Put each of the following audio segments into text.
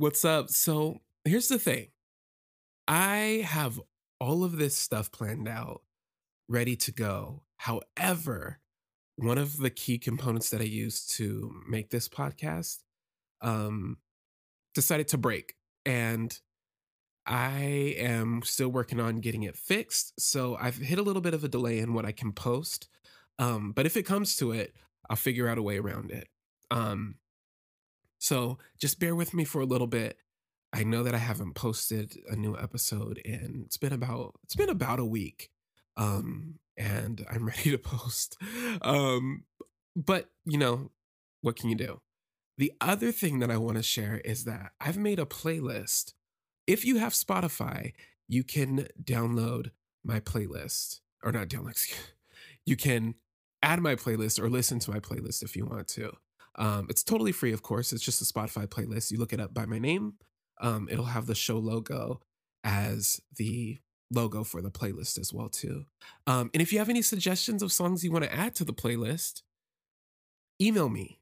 What's up? So here's the thing I have all of this stuff planned out, ready to go. However, one of the key components that I use to make this podcast um, decided to break. And I am still working on getting it fixed. So I've hit a little bit of a delay in what I can post. Um, but if it comes to it, I'll figure out a way around it. Um, so just bear with me for a little bit. I know that I haven't posted a new episode and it's been about it's been about a week. Um and I'm ready to post. Um but you know, what can you do? The other thing that I want to share is that I've made a playlist. If you have Spotify, you can download my playlist or not download. You can add my playlist or listen to my playlist if you want to. Um, it's totally free, of course. It's just a Spotify playlist. You look it up by my name. Um, it'll have the show logo as the logo for the playlist as well too. Um, and if you have any suggestions of songs you want to add to the playlist, email me,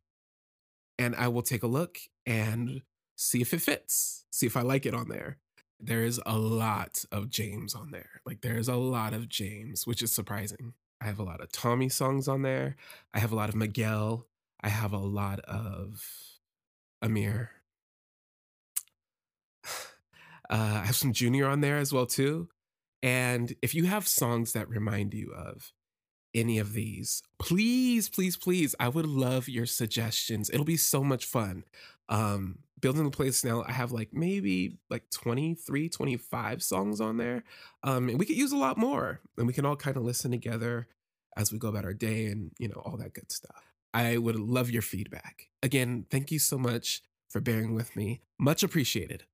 and I will take a look and see if it fits. See if I like it on there. There is a lot of James on there. Like there's a lot of James, which is surprising. I have a lot of Tommy songs on there. I have a lot of Miguel. I have a lot of Amir. Uh, I have some Junior on there as well too. And if you have songs that remind you of any of these, please, please, please, I would love your suggestions. It'll be so much fun. Um, building the playlist now, I have like maybe like 23, 25 songs on there. Um, and we could use a lot more. And we can all kind of listen together as we go about our day and, you know, all that good stuff. I would love your feedback. Again, thank you so much for bearing with me. Much appreciated.